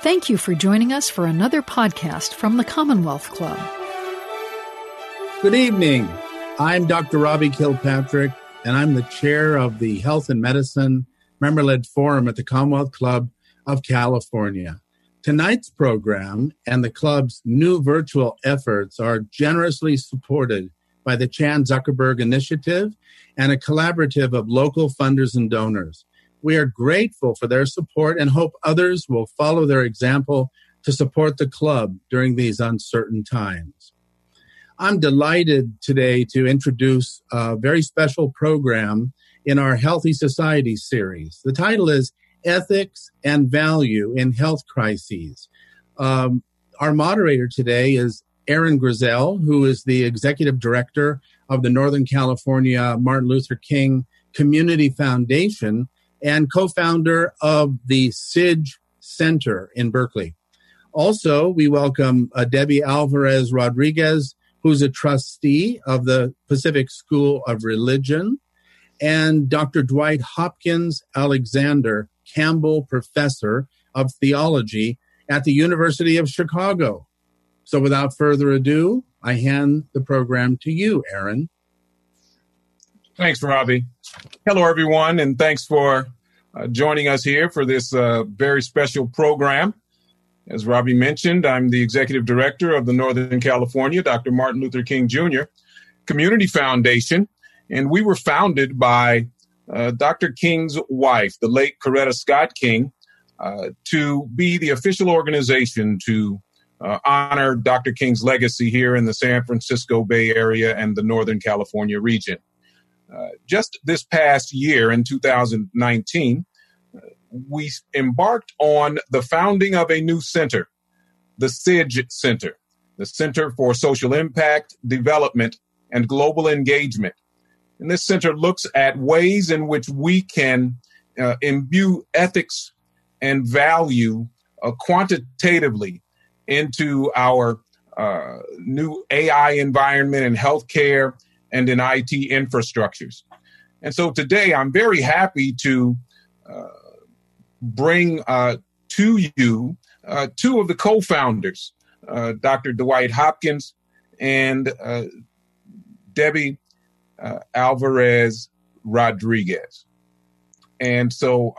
Thank you for joining us for another podcast from the Commonwealth Club. Good evening. I'm Dr. Robbie Kilpatrick, and I'm the chair of the Health and Medicine Member Led Forum at the Commonwealth Club of California. Tonight's program and the club's new virtual efforts are generously supported by the Chan Zuckerberg Initiative and a collaborative of local funders and donors. We are grateful for their support and hope others will follow their example to support the club during these uncertain times. I'm delighted today to introduce a very special program in our Healthy Society series. The title is Ethics and Value in Health Crises. Um, our moderator today is Aaron Grizzell, who is the executive director of the Northern California Martin Luther King Community Foundation and co founder of the SIDGE Center in Berkeley. Also, we welcome uh, Debbie Alvarez Rodriguez, who's a trustee of the Pacific School of Religion, and Dr. Dwight Hopkins Alexander, Campbell Professor of Theology at the University of Chicago. So, without further ado, I hand the program to you, Aaron. Thanks, Robbie. Hello, everyone, and thanks for uh, joining us here for this uh, very special program. As Robbie mentioned, I'm the executive director of the Northern California Dr. Martin Luther King Jr. Community Foundation, and we were founded by uh, Dr. King's wife, the late Coretta Scott King, uh, to be the official organization to uh, honor Dr. King's legacy here in the San Francisco Bay Area and the Northern California region. Uh, just this past year in 2019, uh, we embarked on the founding of a new center, the SIDGE Center, the Center for Social Impact, Development, and Global Engagement. And this center looks at ways in which we can uh, imbue ethics and value uh, quantitatively into our uh, new AI environment in healthcare and in IT infrastructures. And so today I'm very happy to uh, bring uh, to you uh, two of the co founders, uh, Dr. Dwight Hopkins and uh, Debbie uh, Alvarez Rodriguez. And so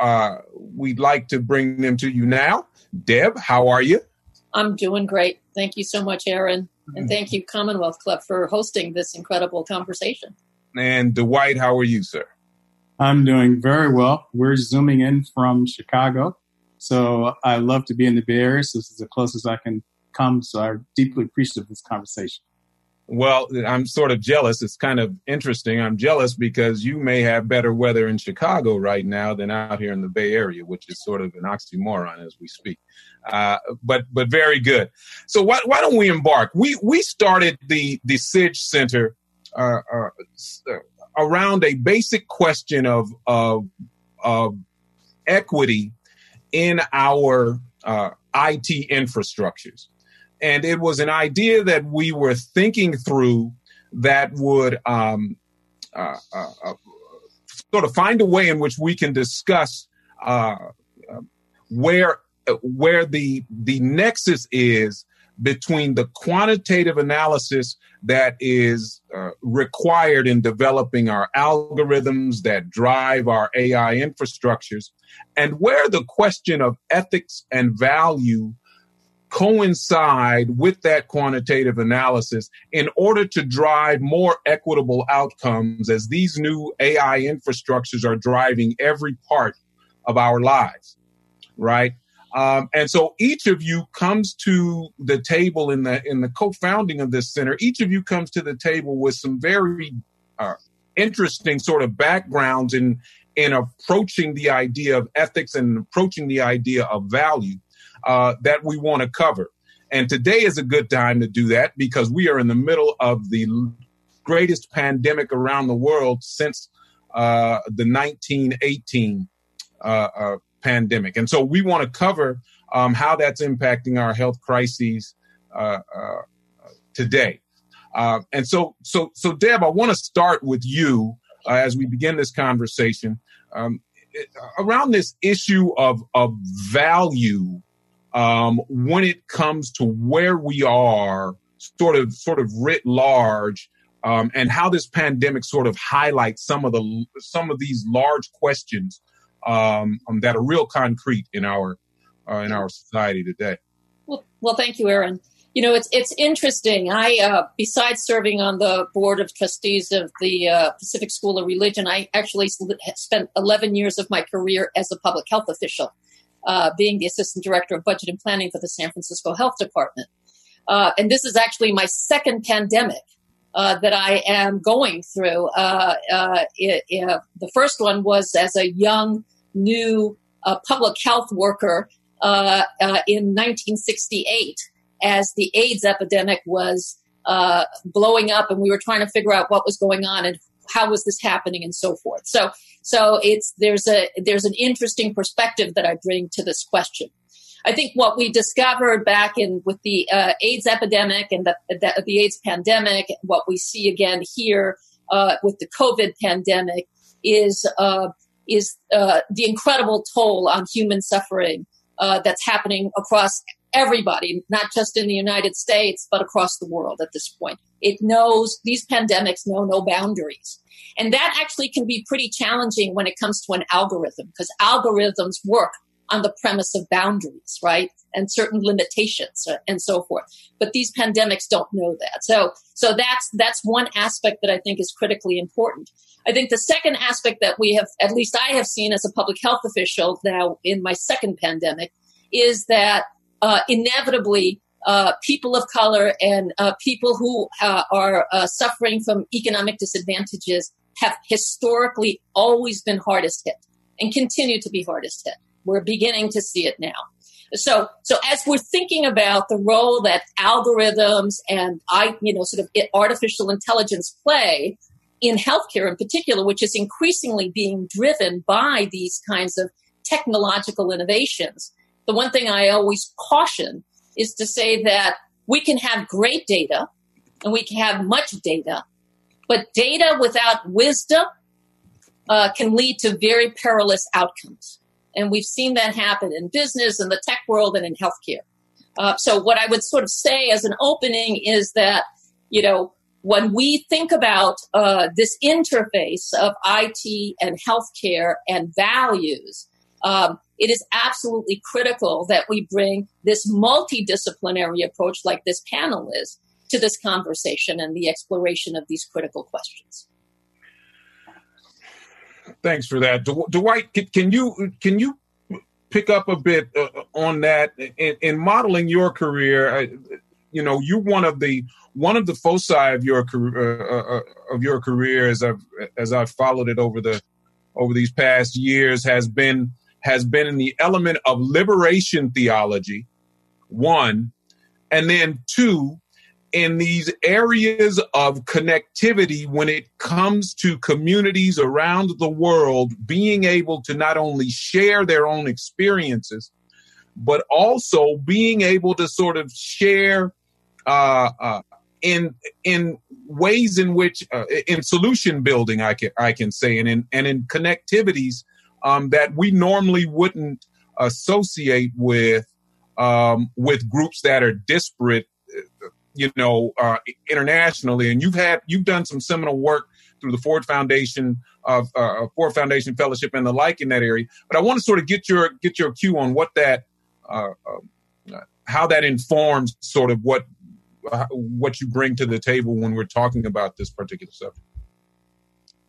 we'd like to bring them to you now. Deb, how are you? I'm doing great. Thank you so much, Aaron. And thank you, Commonwealth Club, for hosting this incredible conversation. And Dwight, how are you, sir? I'm doing very well. We're zooming in from Chicago. So I love to be in the Bay Area. So this is the closest I can come. So I'm deeply appreciative of this conversation. Well, I'm sort of jealous. It's kind of interesting. I'm jealous because you may have better weather in Chicago right now than out here in the Bay Area, which is sort of an oxymoron as we speak. Uh, but but very good. So why why don't we embark? We we started the the SIDGE Center uh, uh, around a basic question of of, of equity in our uh, IT infrastructures. And it was an idea that we were thinking through that would um, uh, uh, uh sort of find a way in which we can discuss uh, uh, where where the the nexus is between the quantitative analysis that is uh, required in developing our algorithms that drive our AI infrastructures, and where the question of ethics and value coincide with that quantitative analysis in order to drive more equitable outcomes as these new AI infrastructures are driving every part of our lives, right? Um, and so each of you comes to the table in the in the co-founding of this center. Each of you comes to the table with some very uh, interesting sort of backgrounds in in approaching the idea of ethics and approaching the idea of value uh, that we want to cover. And today is a good time to do that because we are in the middle of the greatest pandemic around the world since uh, the 1918 uh, uh, pandemic. And so we want to cover um, how that's impacting our health crises uh, uh, today. and so, so, so, Deb, I want to start with you as we begin this conversation um, around this issue of of value um, when it comes to where we are, sort of, sort of writ large, um, and how this pandemic sort of highlights some of the some of these large questions um, um that are real concrete in our uh, in our society today. Well, well, thank you, Aaron. You know, it's it's interesting. I, uh, besides serving on the board of trustees of the uh, Pacific School of Religion, I actually spent 11 years of my career as a public health official uh, being the assistant director of budget and planning for the San Francisco Health Department. Uh, and this is actually my second pandemic uh, that I am going through. Uh, uh, it, it, the first one was as a young, new uh, public health worker in 1968 as the AIDS epidemic was blowing up and we were trying to figure out what was going on and how was this happening and so forth. So, so it's, there's a, there's an interesting perspective that I bring to this question. I think what we discovered back in with the uh, AIDS epidemic and the, the, the, AIDS pandemic, what we see again here uh, with the COVID pandemic is uh, is uh, the incredible toll on human suffering uh, that's happening across everybody, not just in the United States, but across the world at this point. It knows these pandemics know no boundaries. And that actually can be pretty challenging when it comes to an algorithm because algorithms work on the premise of boundaries, right? And certain limitations uh, and so forth. But these pandemics don't know that. So, so that's, that's one aspect that I think is critically important. I think the second aspect that we have, at least I have seen as a public health official now in my second pandemic, is that uh, inevitably uh, people of color and uh, people who uh, are uh, suffering from economic disadvantages have historically always been hardest hit and continue to be hardest hit. We're beginning to see it now. So, so as we're thinking about the role that algorithms and I, you know, sort of artificial intelligence play in healthcare in particular, which is increasingly being driven by these kinds of technological innovations, the one thing I always caution is to say that we can have great data and we can have much data, but data without wisdom uh, can lead to very perilous outcomes. And we've seen that happen in business, in the tech world, and in healthcare. Uh, so, what I would sort of say as an opening is that, you know, when we think about uh, this interface of IT and healthcare and values, um, it is absolutely critical that we bring this multidisciplinary approach, like this panel is, to this conversation and the exploration of these critical questions. Thanks for that, Dwight. Can you can you pick up a bit uh, on that in, in, modeling your career? you know, you're one of the one of the foci of your career uh, uh, uh, of your career as I've as I've followed it over the over these past years has been has been in the element of liberation theology, one, and then two, in these areas of connectivity when it comes to communities around the world being able to not only share their own experiences, but also being able to sort of share uh, uh, in in ways in which uh, in solution building I can I can say and in and in connectivities um, that we normally wouldn't associate with um, with groups that are disparate, you know, uh, internationally. And you've had you've done some seminal work through the Ford Foundation of uh, Ford Foundation Fellowship and the like in that area. But I want to sort of get your get your cue on what that uh, uh how that informs sort of what what you bring to the table when we're talking about this particular subject.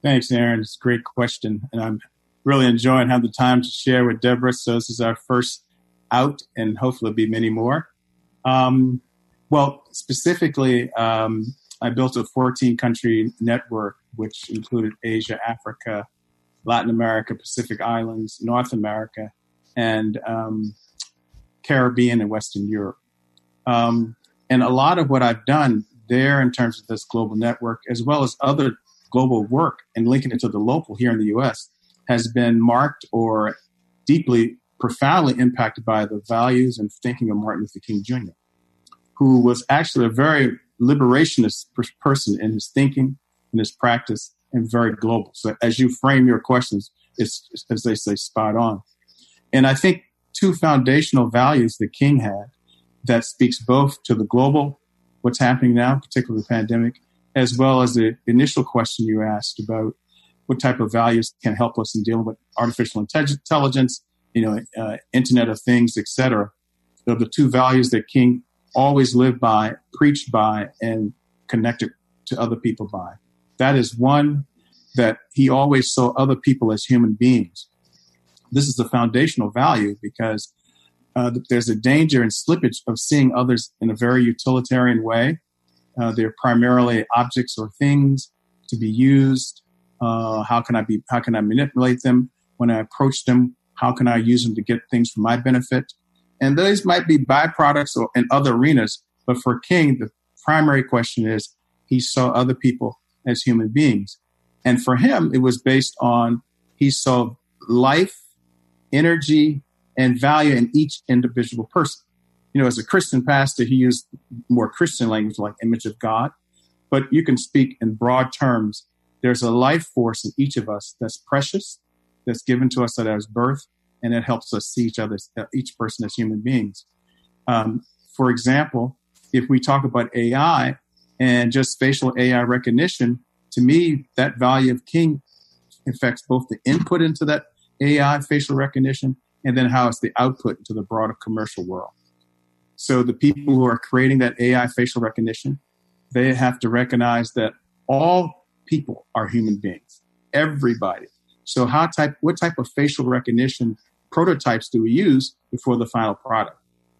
Thanks, Aaron. It's a great question, and I'm really enjoying having the time to share with Deborah. So this is our first out, and hopefully be many more. Um, well, specifically, um, I built a 14 country network, which included Asia, Africa, Latin America, Pacific Islands, North America, and um, Caribbean and Western Europe. Um, and a lot of what I've done there in terms of this global network, as well as other global work and linking it to the local here in the US, has been marked or deeply, profoundly impacted by the values and thinking of Martin Luther King Jr., who was actually a very liberationist person in his thinking, in his practice, and very global. So as you frame your questions, it's, as they say, spot on. And I think two foundational values that King had that speaks both to the global, what's happening now, particularly the pandemic, as well as the initial question you asked about what type of values can help us in dealing with artificial intelligence, you know, uh, Internet of Things, etc. So the two values that King always lived by, preached by, and connected to other people by. That is one that he always saw other people as human beings. This is a foundational value because uh, there's a danger and slippage of seeing others in a very utilitarian way. Uh, they're primarily objects or things to be used. Uh, how can I be? How can I manipulate them when I approach them? How can I use them to get things for my benefit? And those might be byproducts or in other arenas. But for King, the primary question is he saw other people as human beings. And for him, it was based on he saw life, energy, and value in each individual person. You know, as a Christian pastor, he used more Christian language like image of God, but you can speak in broad terms. There's a life force in each of us that's precious, that's given to us at our birth, and it helps us see each other, each person as human beings. Um, for example, if we talk about AI and just facial AI recognition, to me, that value of King affects both the input into that AI facial recognition and then how it's the output into the broader commercial world. So the people who are creating that AI facial recognition, they have to recognize that all people are human beings, everybody. So how type, what type of facial recognition prototypes do we use before the final product?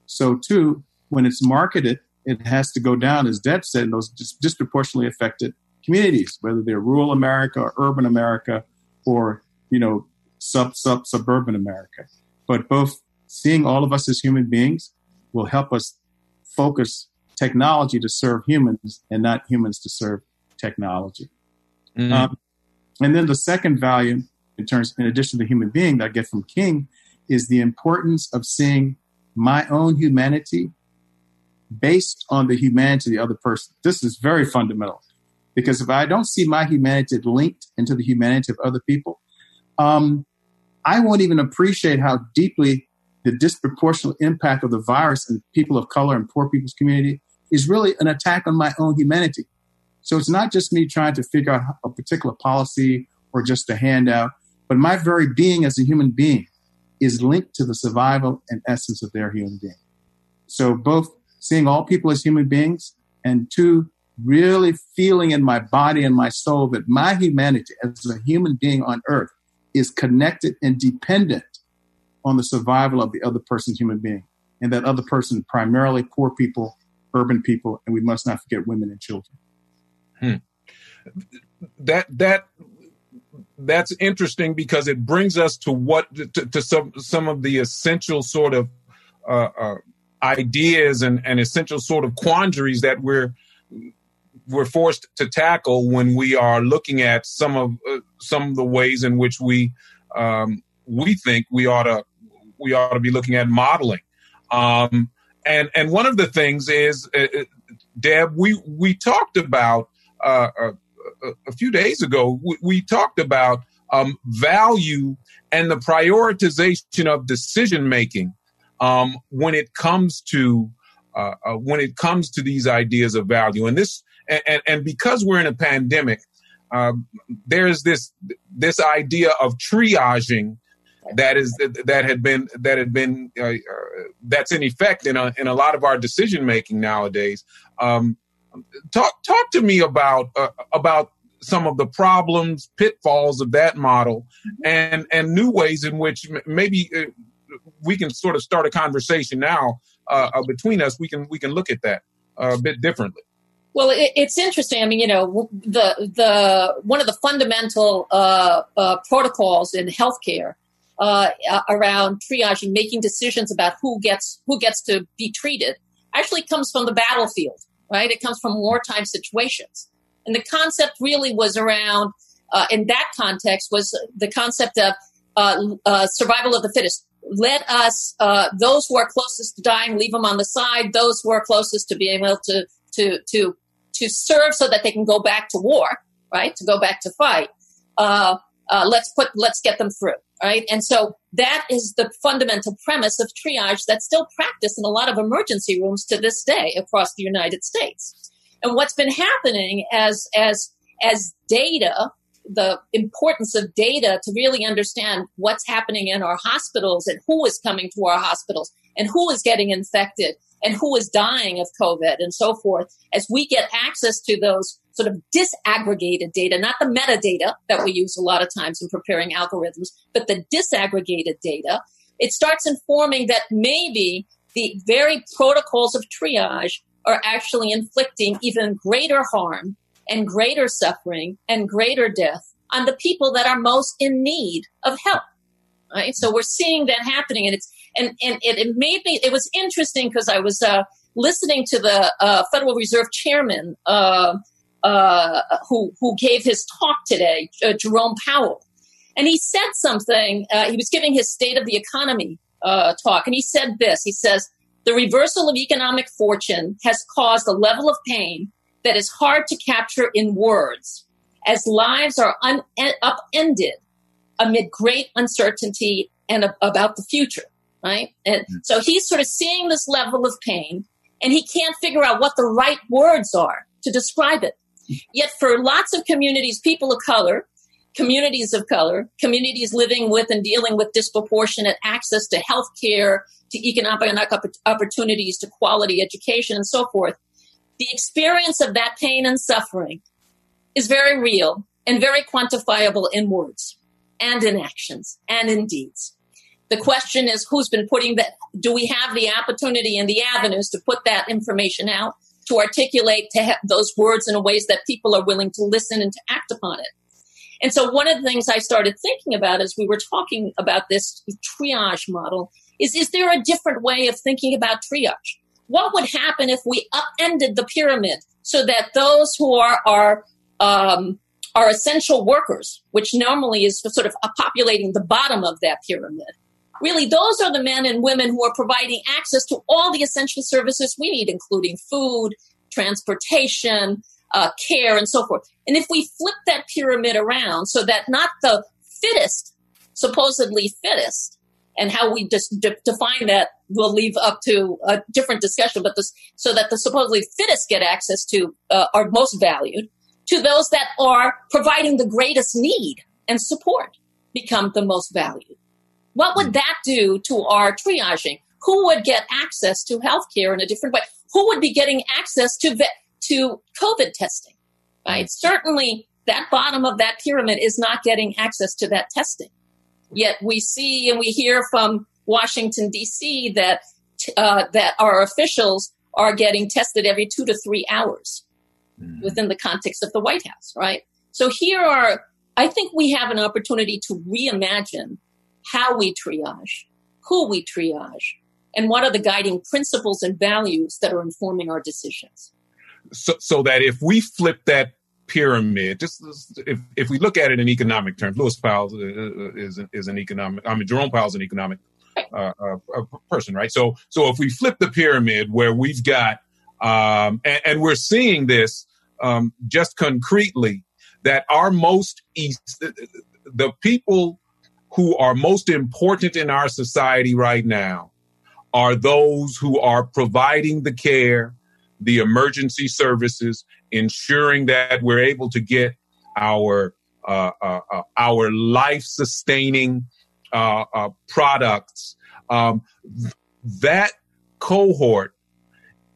So two, when it's marketed, it has to go down, as Deb said, in those disproportionately affected communities, whether they're rural America or urban America or, you know, sub, sub, suburban America. But both seeing all of us as human beings will help us focus technology to serve humans and not humans to serve technology. Mm-hmm. Um, and then the second value, in terms, in addition to the human being that I get from King, is the importance of seeing my own humanity based on the humanity of the other person. This is very fundamental because if I don't see my humanity linked into the humanity of other people, um, I won't even appreciate how deeply the disproportionate impact of the virus and people of color and poor people's community is really an attack on my own humanity. So it's not just me trying to figure out a particular policy or just a handout, but my very being as a human being is linked to the survival and essence of their human being. So both seeing all people as human beings and two, really feeling in my body and my soul that my humanity as a human being on earth is connected and dependent on the survival of the other person's human being. And that other person, primarily poor people, urban people, and we must not forget women and children. Hmm. That that that's interesting because it brings us to what to, to some some of the essential sort of uh, uh, ideas and, and essential sort of quandaries that we're we're forced to tackle when we are looking at some of uh, some of the ways in which we um, we think we ought to we ought to be looking at modeling. Um, and and one of the things is, uh, uh Deb, we we talked about uh, uh a, few days ago, we, we talked about um, value and the prioritization of decision making um, when it comes to uh, uh, when it comes to these ideas of value. And this and, and because we're in a pandemic, uh, there's this this idea of triaging that is that had been that had been uh, uh, that's in effect in a in a lot of our decision making nowadays. Um, talk talk to me about uh, about some of the problems, pitfalls of that model, and and new ways in which maybe uh, we can sort of start a conversation now uh, uh, between us. We can we can look at that a bit differently. Well, it, it's interesting. I mean, you know, the the one of the fundamental uh, uh, protocols in healthcare uh, around triaging, making decisions about who gets who gets to be treated, actually comes from the battlefield right? It comes from wartime situations. And the concept really was around, uh, in that context, was the concept of uh, uh, survival of the fittest. Let us, uh, those who are closest to dying, leave them on the side. Those who are closest to being able to, to, to, to serve so that they can go back to war, right? To go back to fight. Uh, uh, let's put, let's get them through. right? And so that is the fundamental premise of triage that's still practiced in a lot of emergency rooms to this day across the United States. And what's been happening as as as data, the importance of data to really understand what's happening in our hospitals and who is coming to our hospitals and who is getting infected and who is dying of COVID and so forth, as we get access to those sort of disaggregated data, not the metadata that we use a lot of times in preparing algorithms, but the disaggregated data, it starts informing that maybe the very protocols of triage are actually inflicting even greater harm and greater suffering and greater death on the people that are most in need of help. Right. So we're seeing that happening and it's, and, and it, it made me, it was interesting because I was, uh, listening to the uh, Federal Reserve Chairman, uh, uh, who who gave his talk today, uh, Jerome Powell, and he said something. Uh, he was giving his State of the Economy talk, and he said this. He says the reversal of economic fortune has caused a level of pain that is hard to capture in words, as lives are un- upended amid great uncertainty and a- about the future. Right, and mm. so he's sort of seeing this level of pain, and he can't figure out what the right words are to describe it. Yet for lots of communities, people of color, communities of color, communities living with and dealing with disproportionate access to health care, to economic opportunities, to quality education, and so forth, the experience of that pain and suffering is very real and very quantifiable in words and in actions and in deeds. The question is who's been putting that? Do we have the opportunity and the avenues to put that information out? to articulate to have those words in ways that people are willing to listen and to act upon it. And so one of the things I started thinking about as we were talking about this triage model is, is there a different way of thinking about triage? What would happen if we upended the pyramid so that those who are, are, um, are essential workers, which normally is sort of populating the bottom of that pyramid, really those are the men and women who are providing access to all the essential services we need, including food, transportation, uh, care, and so forth. And if we flip that pyramid around so that not the fittest, supposedly fittest, and how we just de- define that will leave up to a different discussion, but this, so that the supposedly fittest get access to uh, are most valued, to those that are providing the greatest need and support become the most valued. What would that do to our triaging? Who would get access to healthcare in a different way? Who would be getting access to to COVID testing? Right? Certainly, that bottom of that pyramid is not getting access to that testing. Yet we see and we hear from Washington D.C. that uh, that our officials are getting tested every two to three hours mm. within the context of the White House. Right. So here are, I think we have an opportunity to reimagine how we triage, who we triage, and what are the guiding principles and values that are informing our decisions. So, so that if we flip that pyramid, just if, if we look at it in economic terms, Lewis Powell is, is an economic, I mean, Jerome Powell is an economic uh, uh, person, right? So, so if we flip the pyramid where we've got, um, and, and, we're seeing this um, just concretely, that our most east, the people who are most important in our society right now are those who are providing the care, the emergency services, ensuring that we're able to get our uh, uh, uh, our life sustaining uh, uh, products. Um, that cohort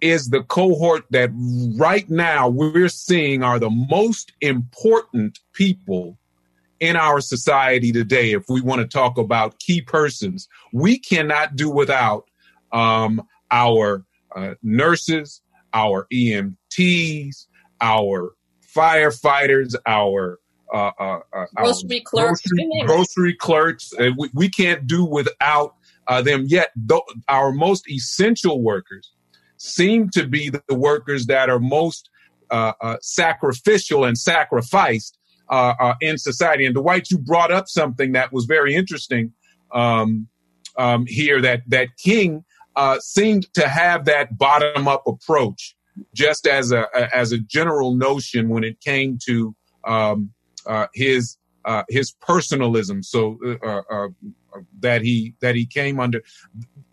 is the cohort that right now we're seeing are the most important people in our society today, if we want to talk about key persons, we cannot do without um, our uh, nurses, our EMTs, our firefighters, our uh, uh, uh grocery clerks, grocery, grocery clerks. We, we, can't do without uh, them. Yet, th- our most essential workers seem to be the workers that are most uh, sacrificial and sacrificed uh, uh, in society. And Dwight, you brought up something that was very interesting um, um, here that that King uh, seemed to have that bottom up approach, just as a, a, as a general notion when it came to um, uh, his uh, his personalism, so uh, that he that he came under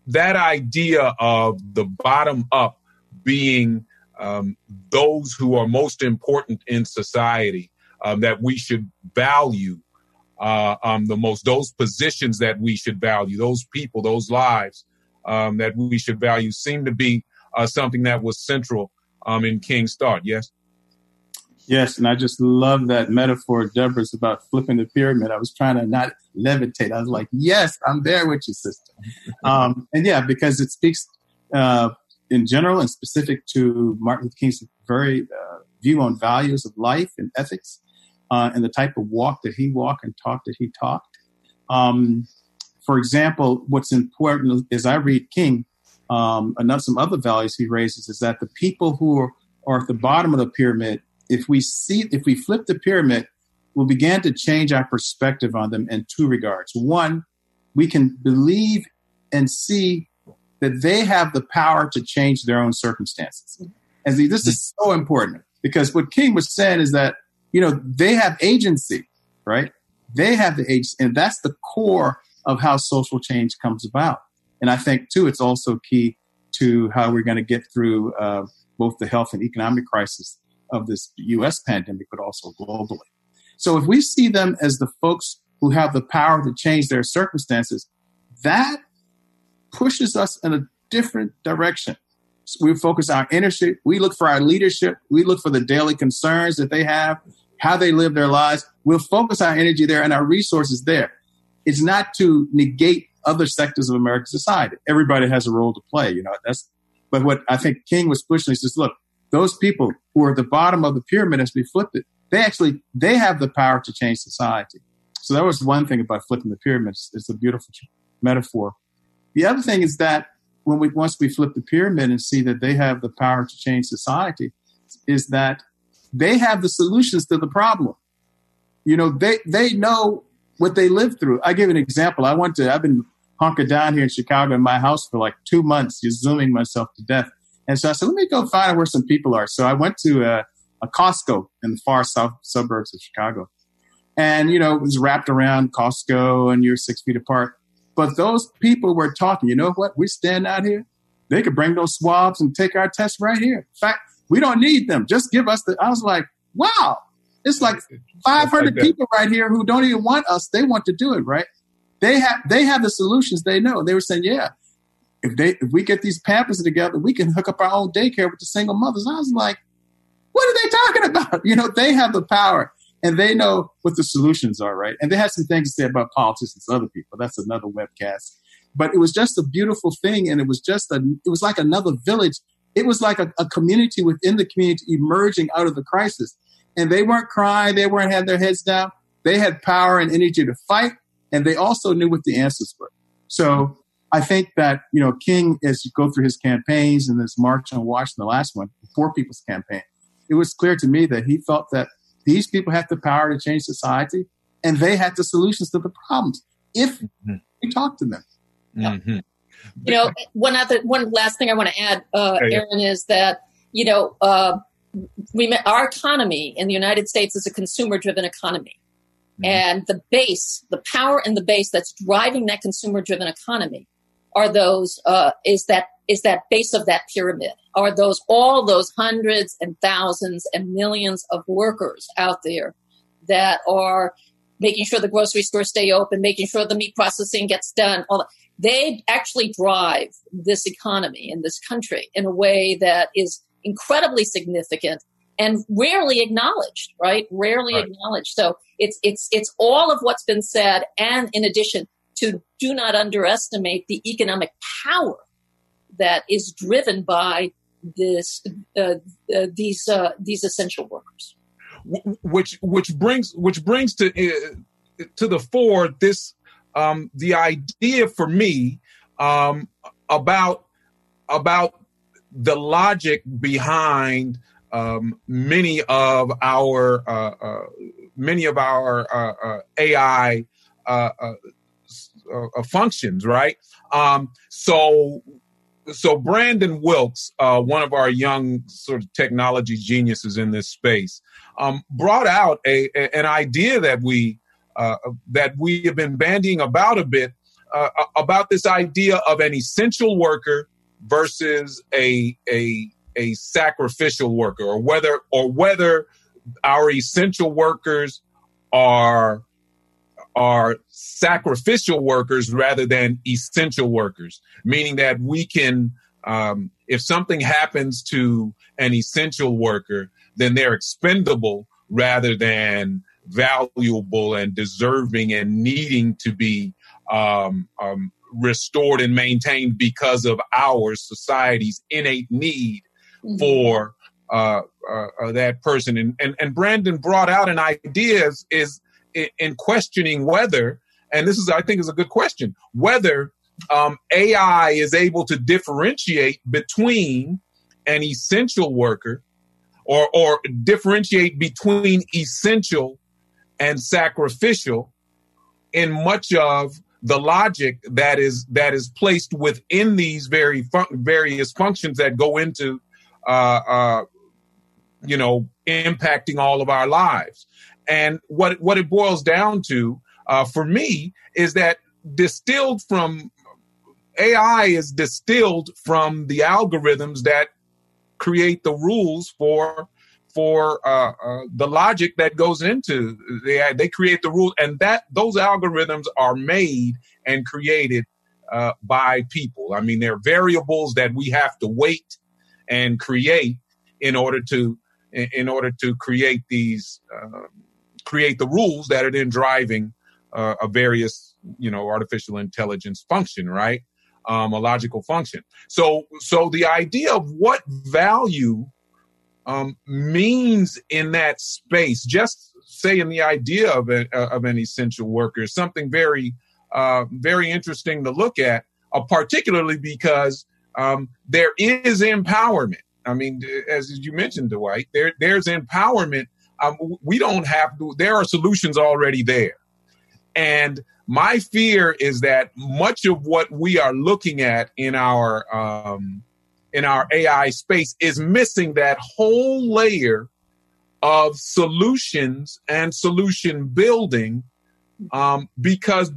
that idea of the bottom up being um, those who are most important in society um, that we should value uh, um, the most, those positions that we should value, those people, those lives um, that we should value seem to be uh, something that was central um, in King's thought. Yes? Yes, and I just love that metaphor, Deborah's about flipping the pyramid. I was trying to not levitate. I was like, yes, I'm there with you, sister. um, and yeah, because it speaks uh, in general and specific to Martin Luther King's very uh, view on values of life and ethics uh, and the type of walk that he walked and talk that he talked. Um, for example, what's important as I read King, um, another some other values he raises is that the people who are, are at the bottom of the pyramid, if we see if we flip the pyramid, we'll begin to change our perspective on them in two regards. One, we can believe and see that they have the power to change their own circumstances. And this is so important because what King was saying is that, you know, they have agency, right? They have the agency, and that's the core of how social change comes about. And I think, too, it's also key to how we're going to get through uh, both the health and economic crisis of this US pandemic, but also globally. So if we see them as the folks who have the power to change their circumstances, that pushes us in a different direction. So we focus our energy, we look for our leadership, we look for the daily concerns that they have, how they live their lives. We'll focus our energy there and our resources there. It's not to negate other sectors of American society. Everybody has a role to play, you know. That's but what I think King was pushing is just look, those people who are at the bottom of the pyramid as we flipped it, they actually they have the power to change society. So that was one thing about flipping the pyramids. It's a beautiful metaphor the other thing is that when we once we flip the pyramid and see that they have the power to change society, is that they have the solutions to the problem. You know, they they know what they lived through. I give an example. I went to I've been hunkered down here in Chicago in my house for like two months, just zooming myself to death. And so I said, let me go find out where some people are. So I went to a, a Costco in the far south suburbs of Chicago. And, you know, it was wrapped around Costco and you're six feet apart. But those people were talking, you know what? We stand out here. They could bring those swabs and take our tests right here. In fact, we don't need them. Just give us the. I was like, wow, it's like 500 like people right here who don't even want us. They want to do it, right? They have they have the solutions. They know. They were saying, yeah, if they if we get these pampers together, we can hook up our own daycare with the single mothers. I was like, what are they talking about? You know, they have the power and they know what the solutions are, right? And they have some things to say about politicians and other people. That's another webcast. But it was just a beautiful thing, and it was just a, it was like another village. It was like a, a community within the community emerging out of the crisis. And they weren't crying, they weren't had their heads down. They had power and energy to fight, and they also knew what the answers were. So I think that, you know, King, as you go through his campaigns and this March on Washington, the last one, the Poor People's Campaign, it was clear to me that he felt that these people have the power to change society, and they had the solutions to the problems if mm-hmm. we talk to them. Mm-hmm. You know, one other, one last thing I want to add, uh, Aaron, is that you know, uh, we our economy in the United States is a consumer-driven economy, mm-hmm. and the base, the power and the base that's driving that consumer-driven economy are those uh, is that is that base of that pyramid are those all those hundreds and thousands and millions of workers out there that are making sure the grocery stores stay open making sure the meat processing gets done all that. They actually drive this economy in this country in a way that is incredibly significant and rarely acknowledged right rarely right. acknowledged so it's it's it's all of what's been said and in addition to do not underestimate the economic power that is driven by this uh, uh, these uh, these essential workers. Which which brings which brings to uh, to the fore this um, the idea for me um, about about the logic behind um, many of our uh, uh, many of our AI functions, right? Um, so so Brandon Wilks, uh, one of our young sort of technology geniuses in this space, um, brought out a, a, an idea that we uh, that we have been bandying about a bit uh, about this idea of an essential worker versus a a a sacrificial worker, or whether or whether our essential workers are are sacrificial workers rather than essential workers, meaning that we can, um, if something happens to an essential worker, then they're expendable rather than valuable and deserving and needing to be um, um, restored and maintained because of our society's innate need mm-hmm. for uh, uh, uh, that person. And, and, and Brandon brought out an idea is, is in questioning whether, and this is, I think, is a good question, whether um, AI is able to differentiate between an essential worker or, or differentiate between essential and sacrificial in much of the logic that is that is placed within these very fun- various functions that go into uh, uh, you know impacting all of our lives. And what what it boils down to uh, for me is that distilled from AI is distilled from the algorithms that create the rules for for uh, uh, the logic that goes into they they create the rules and that those algorithms are made and created uh, by people. I mean, they're variables that we have to wait and create in order to in order to create these uh, create the rules that are then driving uh, a various you know artificial intelligence function, right? Um, a logical function. So so the idea of what value um, means in that space. Just saying the idea of, a, of an essential worker something very, uh, very interesting to look at, uh, particularly because um, there is empowerment. I mean, as you mentioned, Dwight, there there's empowerment. Um, we don't have to. There are solutions already there, and my fear is that much of what we are looking at in our um, in our AI space is missing that whole layer of solutions and solution building um, because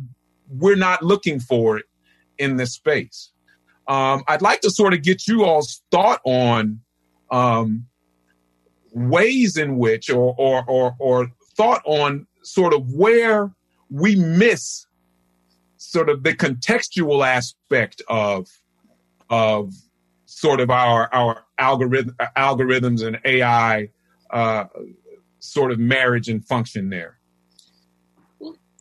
we're not looking for it in this space. Um, I'd like to sort of get you all's thought on um, ways in which, or, or, or, or thought on sort of where we miss sort of the contextual aspect of of sort of our our algorithm algorithms and AI uh, sort of marriage and function there?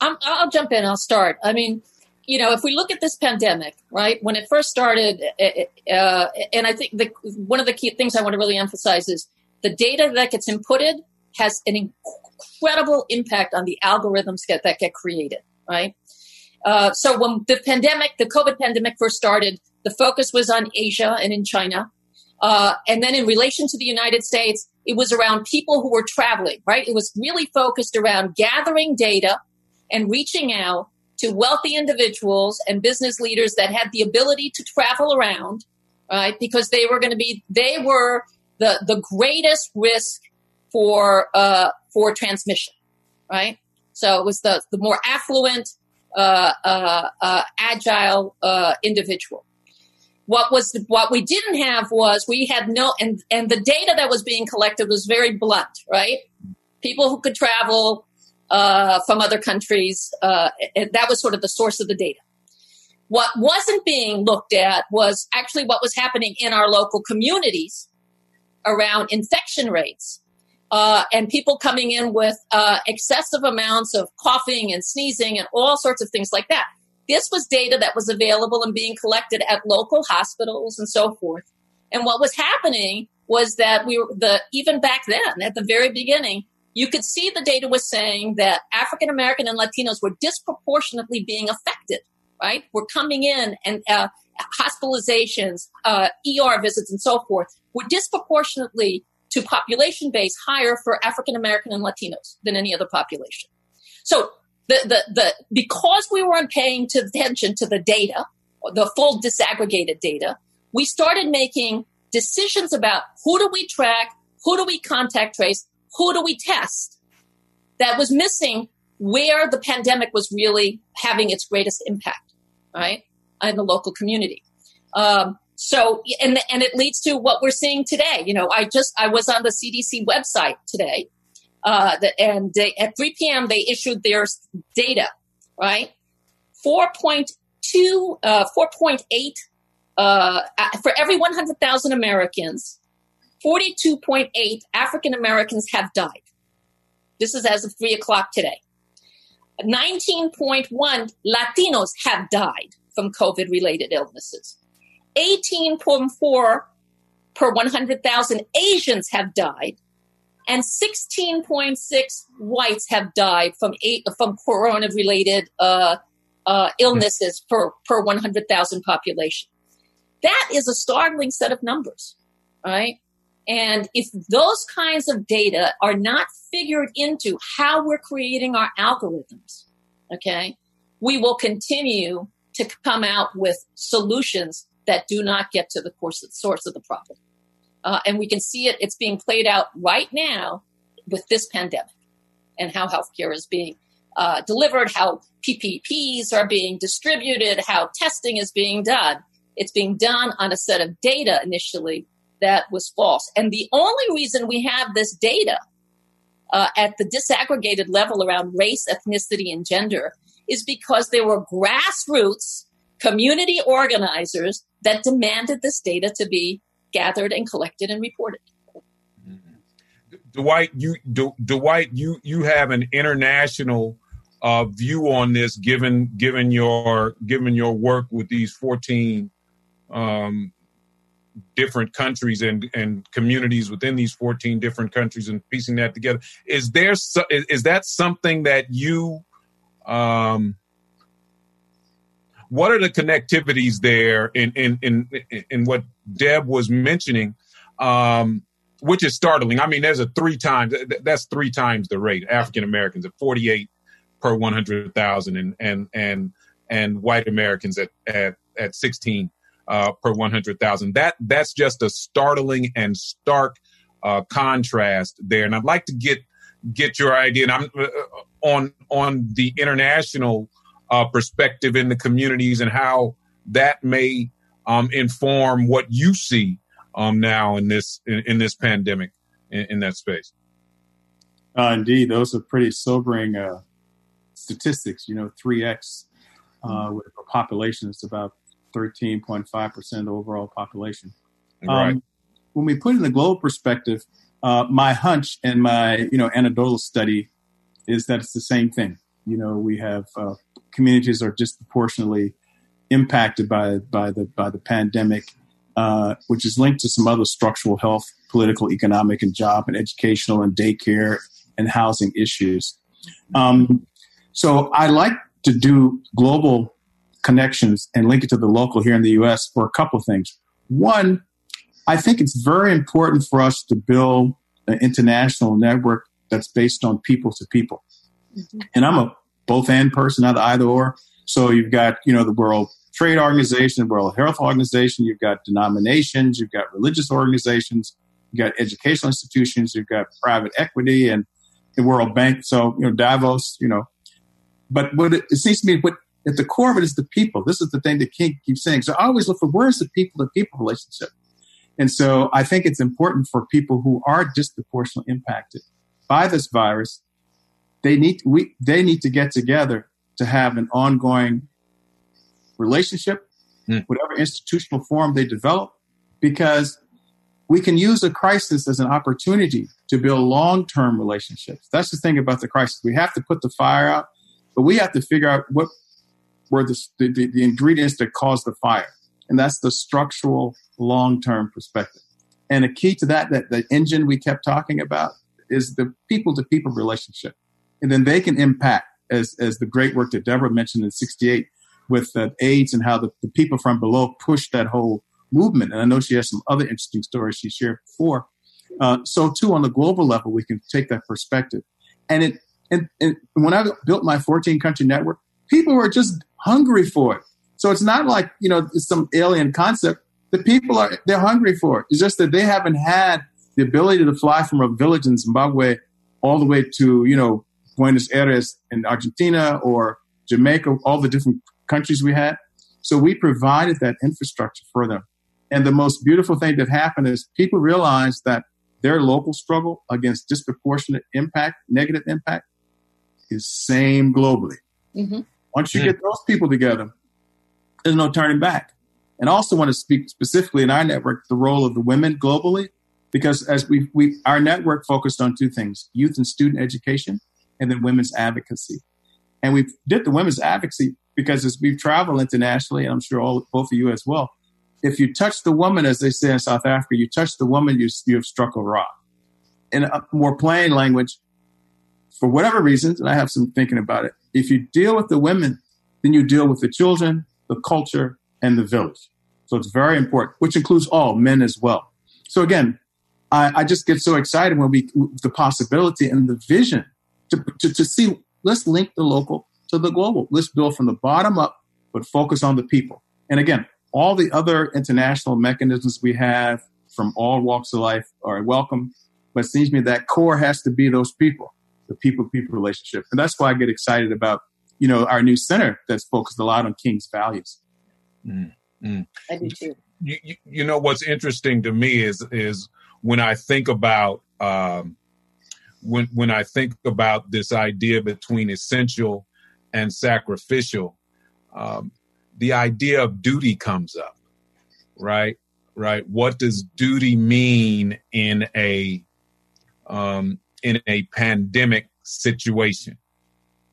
i will jump in. I'll start. I mean, you know, if we look at this pandemic, right, when it first started, uh, and I think the, one of the key things I want to really emphasize is the data that gets inputted has an incredible impact on the algorithms get, that get created, right? Uh, so when the pandemic, the COVID pandemic first started, the focus was on Asia and in China. Uh, and then in relation to the United States, it was around people who were traveling, right? It was really focused around gathering data and reaching out to wealthy individuals and business leaders that had the ability to travel around, right? Because they were going to be, they were the, the greatest risk for, uh, for transmission, right? So it was the, the more affluent, uh, uh, uh agile uh, individual. What was the, what we didn't have was we had no and and the data that was being collected was very blunt, right? People who could travel uh, from other countries. Uh, that was sort of the source of the data. What wasn't being looked at was actually what was happening in our local communities around infection rates uh, and people coming in with uh, excessive amounts of coughing and sneezing and all sorts of things like that. This was data that was available and being collected at local hospitals and so forth. And what was happening was that we were the even back then at the very beginning, you could see the data was saying that African American and Latinos were disproportionately being affected. Right, were coming in and uh, hospitalizations, uh, ER visits, and so forth were disproportionately to population base higher for African American and Latinos than any other population. So the, the, the, because we weren't paying attention to the data, the full disaggregated data, we started making decisions about who do we track, who do we contact trace, who do we test. That was missing where the pandemic was really having its greatest impact, right, in the local community. Um, so, and and it leads to what we're seeing today. You know, I just I was on the CDC website today, uh, and they, at 3 p.m. they issued their data, right? 4.2, uh, 4.8 uh, for every 100,000 Americans, 42.8 African Americans have died. This is as of 3 o'clock today. 19.1 Latinos have died from COVID related illnesses. 18.4 per 100,000 Asians have died. And 16.6 whites have died from eight, from corona related uh, uh, illnesses per, per 100,000 population. That is a startling set of numbers, right? And if those kinds of data are not figured into how we're creating our algorithms, okay, we will continue to come out with solutions that do not get to the source of the problem. Uh, and we can see it, it's being played out right now with this pandemic and how healthcare is being uh, delivered, how PPPs are being distributed, how testing is being done. It's being done on a set of data initially that was false. And the only reason we have this data uh, at the disaggregated level around race, ethnicity, and gender is because there were grassroots community organizers that demanded this data to be gathered and collected and reported. Dwight, you Dwight, you you have an international uh, view on this, given given your given your work with these fourteen um, different countries and and communities within these fourteen different countries, and piecing that together. Is there there is, is that something that you um, what are the connectivities there in in in in what Deb was mentioning, um, which is startling. I mean, there's a three times that's three times the rate African Americans at 48 per 100,000, and and and and white Americans at at at 16 uh, per 100,000. That that's just a startling and stark uh, contrast there. And I'd like to get get your idea. And I'm uh, on on the international uh, perspective in the communities and how that may um, inform what you see um, now in this in, in this pandemic in, in that space. Uh, indeed, those are pretty sobering uh, statistics. You know, three x uh, with a population that's about thirteen point five percent of the overall population. Right. Um, when we put in the global perspective, uh, my hunch and my you know anecdotal study is that it's the same thing. You know, we have uh, communities are disproportionately impacted by by the by the pandemic, uh, which is linked to some other structural health, political, economic, and job and educational and daycare and housing issues. Um, so I like to do global connections and link it to the local here in the U.S. for a couple of things. One, I think it's very important for us to build an international network that's based on people to people. Mm-hmm. And I'm a both and person, not either or. So you've got, you know, the World Trade Organization, the World Health Organization, you've got denominations, you've got religious organizations, you've got educational institutions, you've got private equity and the World Bank. So, you know, Davos, you know. But what it, it seems to me, what at the core of it is the people. This is the thing that King keeps saying. So I always look for where's the people to people relationship. And so I think it's important for people who are disproportionately impacted by this virus they need we they need to get together to have an ongoing relationship, mm. whatever institutional form they develop, because we can use a crisis as an opportunity to build long-term relationships. That's the thing about the crisis. We have to put the fire out, but we have to figure out what were the, the, the ingredients that caused the fire. And that's the structural long-term perspective. And a key to that, that the engine we kept talking about is the people to people relationship and then they can impact as as the great work that Deborah mentioned in '68 with uh, AIDS and how the, the people from below pushed that whole movement. And I know she has some other interesting stories she shared before. Uh, so too on the global level, we can take that perspective. And it and, and when I built my 14 country network, people were just hungry for it. So it's not like you know it's some alien concept. The people are they're hungry for it. It's just that they haven't had the ability to fly from a village in Zimbabwe all the way to you know Buenos Aires in Argentina or Jamaica, all the different countries we had. So we provided that infrastructure for them. And the most beautiful thing that happened is people realized that their local struggle against disproportionate impact, negative impact, is same globally. Mm-hmm. Once you mm-hmm. get those people together, there's no turning back. And I also want to speak specifically in our network the role of the women globally, because as we, we our network focused on two things: youth and student education, and then women's advocacy. And we did the women's advocacy because as we've traveled internationally, and I'm sure all both of you as well, if you touch the woman, as they say in South Africa, you touch the woman, you, you have struck a rock. In a more plain language, for whatever reasons, and I have some thinking about it, if you deal with the women, then you deal with the children, the culture, and the village. So it's very important, which includes all men as well. So again, I, I just get so excited when we the possibility and the vision to, to, to see. Let's link the local to the global. Let's build from the bottom up, but focus on the people. And again, all the other international mechanisms we have from all walks of life are welcome. But it seems to me that core has to be those people, the people people relationship. And that's why I get excited about, you know, our new center that's focused a lot on King's values. Mm, mm. I do too. You, you, you, know what's interesting to me is is when I think about um, when when I think about this idea between essential and sacrificial, um, the idea of duty comes up, right? Right. What does duty mean in a um, in a pandemic situation?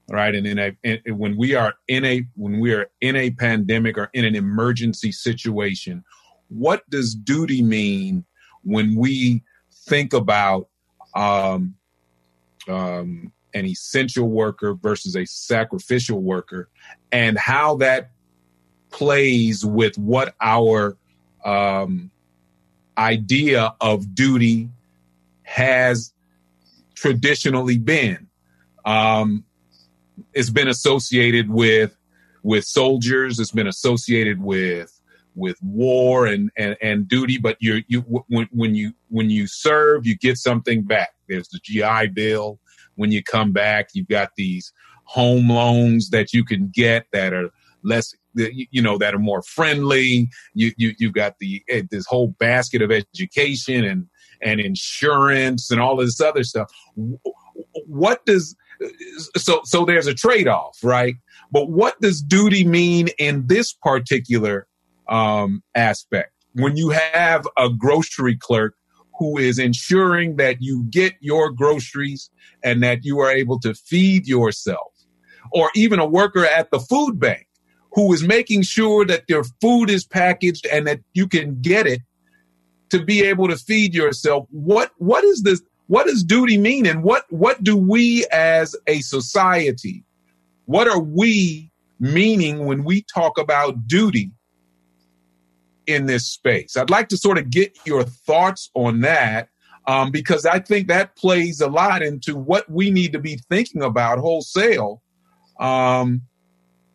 right and in a in, when we are in a when we are in a pandemic or in an emergency situation what does duty mean when we think about um, um, an essential worker versus a sacrificial worker and how that plays with what our um, idea of duty has traditionally been. Um, it's been associated with with soldiers. It's been associated with with war and, and, and duty, but you you when, when you when you serve, you get something back. There's the GI Bill. When you come back, you've got these home loans that you can get that are less you know that are more friendly you you you've got the eh, this whole basket of education and and insurance and all this other stuff what does so so there's a trade-off right but what does duty mean in this particular um, aspect. When you have a grocery clerk who is ensuring that you get your groceries and that you are able to feed yourself, or even a worker at the food bank who is making sure that their food is packaged and that you can get it to be able to feed yourself. What what is this? What does duty mean? And what what do we as a society, what are we meaning when we talk about duty in this space. I'd like to sort of get your thoughts on that um, because I think that plays a lot into what we need to be thinking about wholesale um,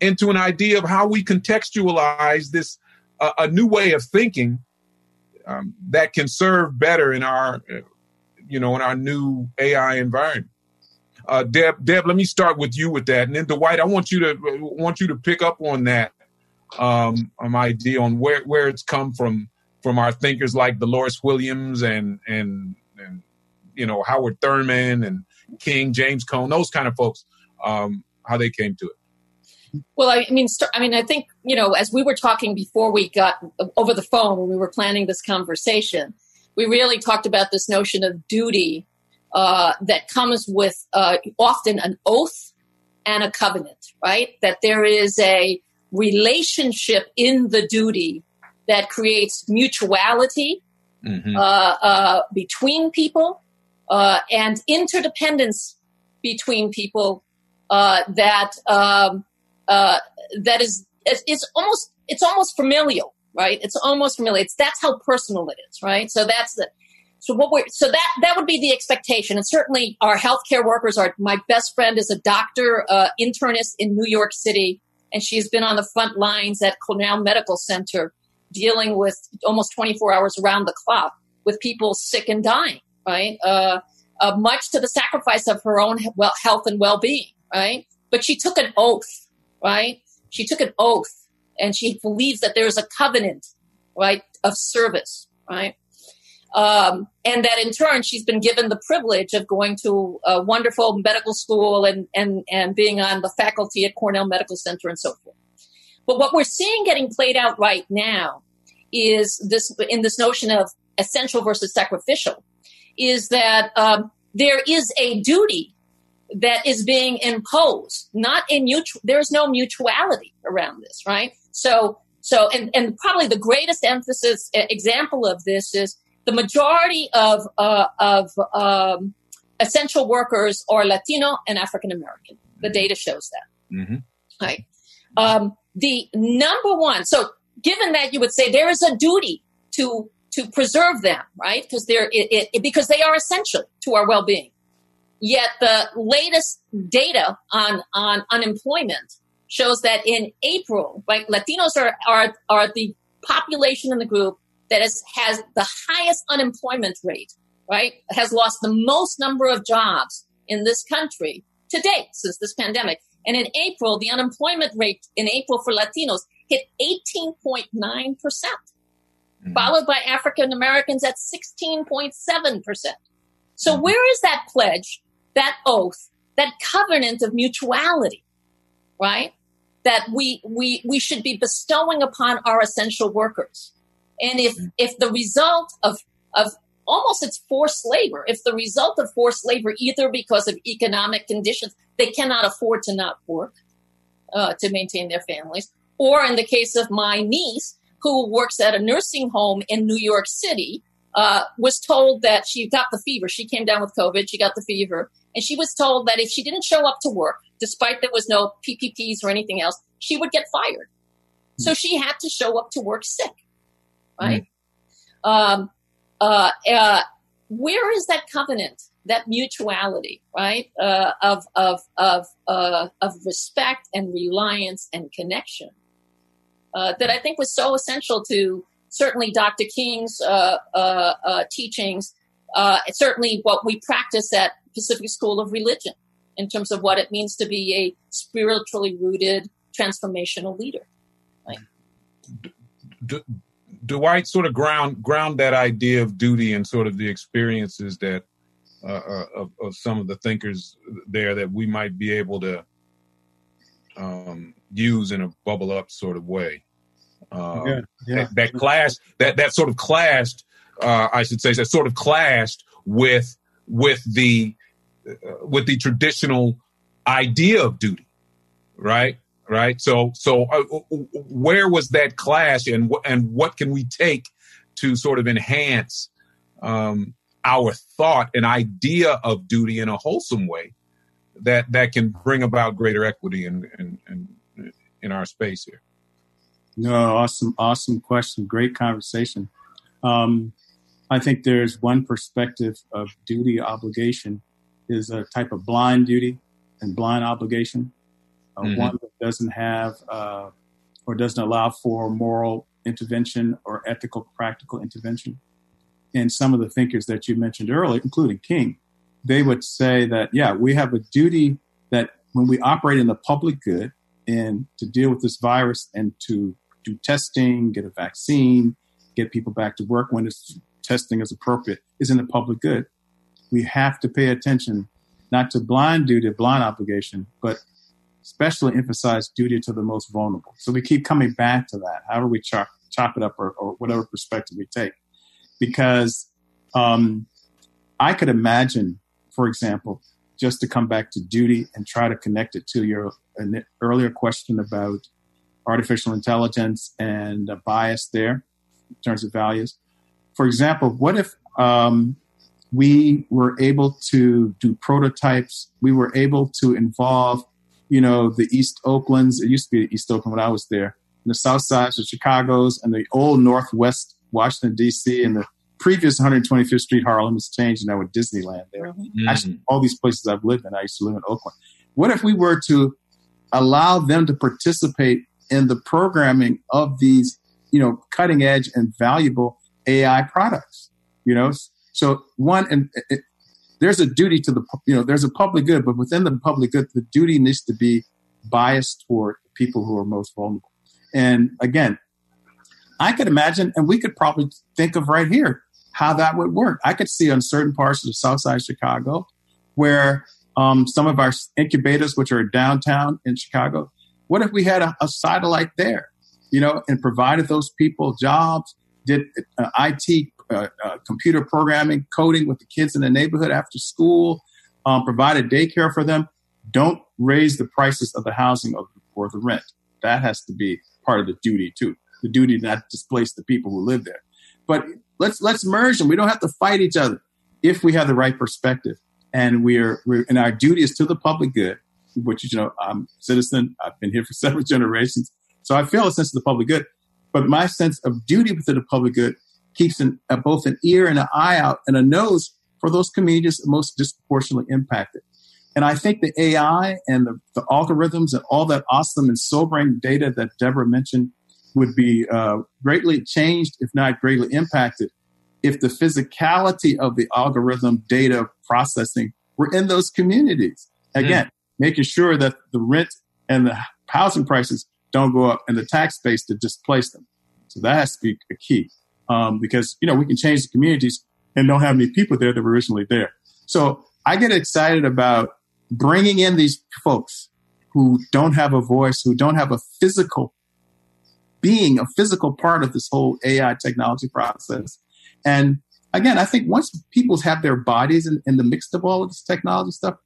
into an idea of how we contextualize this uh, a new way of thinking um, that can serve better in our you know in our new AI environment. Uh, Deb, Deb, let me start with you with that, and then Dwight, I want you to want you to pick up on that um, um idea on where where it's come from from our thinkers like Dolores Williams and and and you know Howard Thurman and King James Cone those kind of folks um, how they came to it. Well, I mean, I mean, I think you know, as we were talking before we got over the phone when we were planning this conversation, we really talked about this notion of duty uh, that comes with uh, often an oath and a covenant, right? That there is a relationship in the duty that creates mutuality mm-hmm. uh, uh, between people uh, and interdependence between people uh, that um, uh, that is it's almost it's almost familial, right? It's almost familial. It's that's how personal it is, right? So that's the so what we're so that that would be the expectation, and certainly our healthcare workers are. My best friend is a doctor, uh, internist in New York City and she's been on the front lines at Cornell Medical Center dealing with almost 24 hours around the clock with people sick and dying, right? Uh, uh, much to the sacrifice of her own well, health and well-being, right? But she took an oath, right? She took an oath, and she believes that there is a covenant, right, of service, right? Um, and that in turn she's been given the privilege of going to a wonderful medical school and and and being on the faculty at Cornell Medical Center and so forth. But what we're seeing getting played out right now is this in this notion of essential versus sacrificial is that um, there is a duty that is being imposed, not in mutual. There's no mutuality around this, right? So, so, and, and probably the greatest emphasis example of this is the majority of uh, of um, essential workers are Latino and African American. The data shows that, mm-hmm. right? Um, the number one. So, given that, you would say there is a duty to to preserve them, right? Because they're it, it, because they are essential to our well being. Yet the latest data on on unemployment shows that in April, right, Latinos are are are the population in the group that is, has the highest unemployment rate, right? Has lost the most number of jobs in this country to date since this pandemic. And in April, the unemployment rate in April for Latinos hit 18.9%, percent mm-hmm. followed by African Americans at 16.7%. So mm-hmm. where is that pledge, that oath, that covenant of mutuality, right? That we, we, we should be bestowing upon our essential workers. And if, if the result of, of almost it's forced labor, if the result of forced labor, either because of economic conditions, they cannot afford to not work uh, to maintain their families, or in the case of my niece, who works at a nursing home in New York City, uh, was told that she got the fever. She came down with COVID, she got the fever, and she was told that if she didn't show up to work, despite there was no PPPs or anything else, she would get fired. So she had to show up to work sick right? Mm. Um, uh, uh, where is that covenant, that mutuality, right? Uh, of of of uh, of respect and reliance and connection uh, that I think was so essential to certainly Dr. King's uh, teachings. certainly, what we practice at Pacific School of Religion in terms of what it means to be a spiritually rooted transformational leader. Right? Dwight sort of ground ground that idea of duty and sort of the experiences that uh, uh, of, of, some of the thinkers there that we might be able to um, use in a bubble up sort of way. Uh, yeah, yeah. That, that clashed that that sort of clashed, uh, I should say, that sort of clashed with with the uh, with the traditional idea of duty, right? Right? So, so uh, where was that clash, and and what can we take to sort of enhance um, our thought and idea of duty in a wholesome way that that can bring about greater equity in in, in, in our space here? No, awesome, awesome question. Great conversation. Um, I think there's one perspective of duty obligation is a type of blind duty and blind obligation uh, mm-hmm. one that doesn't have uh, or doesn't allow for moral intervention or ethical, practical intervention. And some of the thinkers that you mentioned earlier, including King, they would say that, yeah, we have a duty that when we operate in the public good and to deal with this virus and to do testing, get a vaccine, get people back to work when this testing is appropriate, is in the public good. We have to pay attention not to blind duty, blind obligation, but especially emphasize duty to the most vulnerable. So we keep coming back to that. How do we chop, chop it up or, or whatever perspective we take? Because um, I could imagine, for example, just to come back to duty and try to connect it to your earlier question about artificial intelligence and a bias there in terms of values. For example, what if um, we were able to do prototypes? We were able to involve you know, the East Oaklands. It used to be East Oakland when I was there. And the South Sides of Chicago's and the old Northwest Washington D.C. and the previous 125th Street Harlem has changed and now with Disneyland there. Mm-hmm. Actually, all these places I've lived in, I used to live in Oakland. What if we were to allow them to participate in the programming of these, you know, cutting edge and valuable AI products? You know, so one, and there's a duty to the you know there's a public good, but within the public good, the duty needs to be biased toward people who are most vulnerable. And again, I could imagine, and we could probably think of right here how that would work. I could see on certain parts of the South Side of Chicago where um, some of our incubators, which are downtown in Chicago, what if we had a, a satellite there, you know, and provided those people jobs, did uh, IT, uh, uh, computer programming, coding with the kids in the neighborhood after school, um, provided daycare for them. Don't raise the prices of the housing or, the rent. That has to be part of the duty too. The duty to not displace the people who live there. But let's let's merge them. We don't have to fight each other if we have the right perspective. And we're, we're and our duty is to the public good, which you know, I'm a citizen. I've been here for several generations, so I feel a sense of the public good. But my sense of duty to the public good keeps an, uh, both an ear and an eye out and a nose for those communities most disproportionately impacted. And I think the AI and the, the algorithms and all that awesome and sobering data that Deborah mentioned would be uh, greatly changed, if not greatly impacted, if the physicality of the algorithm data processing were in those communities. Hmm. Again, mm. making sure that the rent and the housing prices don't go up and the tax base to displace them. So that has to be a key um, because, you know, we can change the communities and don't have any people there that were originally there. So I get excited about bringing in these folks who don't have a voice, who don't have a physical being, a physical part of this whole AI technology process. And again, I think once people have their bodies in, in the mix of all of this technology stuff,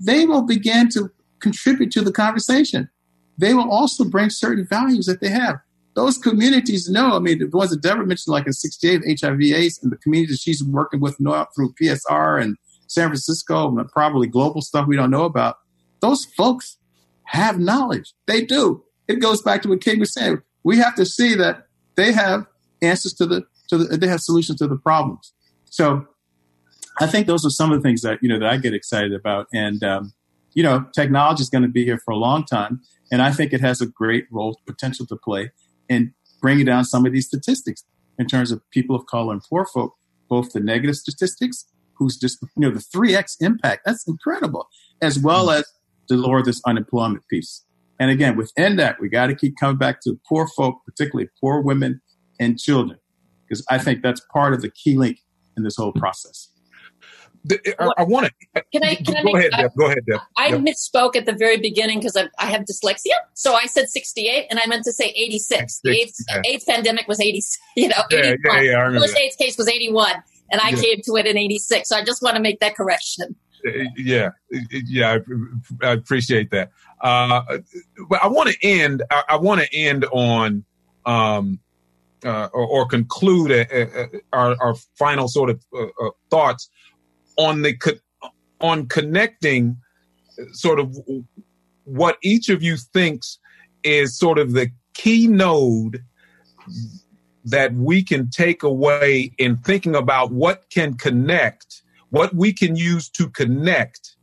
they will begin to contribute to the conversation. They will also bring certain values that they have. Those communities know, I mean, the ones that Deborah mentioned, like in 68, HIV AIDS, and the communities she's working with through PSR and San Francisco, and probably global stuff we don't know about. Those folks have knowledge. They do. It goes back to what King was saying. We have to see that they have answers to the to the, they have solutions to the problems. So I think those are some of the things that you know that I get excited about. And um, you know, technology is going to be here for a long time, and I think it has a great role potential to play in bringing down some of these statistics in terms of people of color and poor folk, both the negative statistics who's just, you know, the 3x impact. That's incredible, as well mm-hmm. as to lower this unemployment piece. And again, within that, we got to keep coming back to poor folk, particularly poor women and children, because I think that's part of the key link in this whole process. I, I want to. Can I? Can go, I ahead, Deb. Go ahead, Deb. I yep. misspoke at the very beginning because I, I, have dyslexia. So I said 68, and I meant to say 86. The AIDS, yeah. AIDS pandemic was 80. You know, yeah, 81. Yeah, yeah, I remember First AIDS case was 81 and I yeah. came to it in 86. So I just want to make that correction. Uh, yeah, yeah, I, I appreciate that. Uh, but I want to end. I, I want to end on, um, uh, or, or, conclude a, a, a, our, our, final sort of uh, uh thoughts on the on connecting, sort of what each of you thinks is sort of the key node that we can take away in thinking about what can connect, what we can use to connect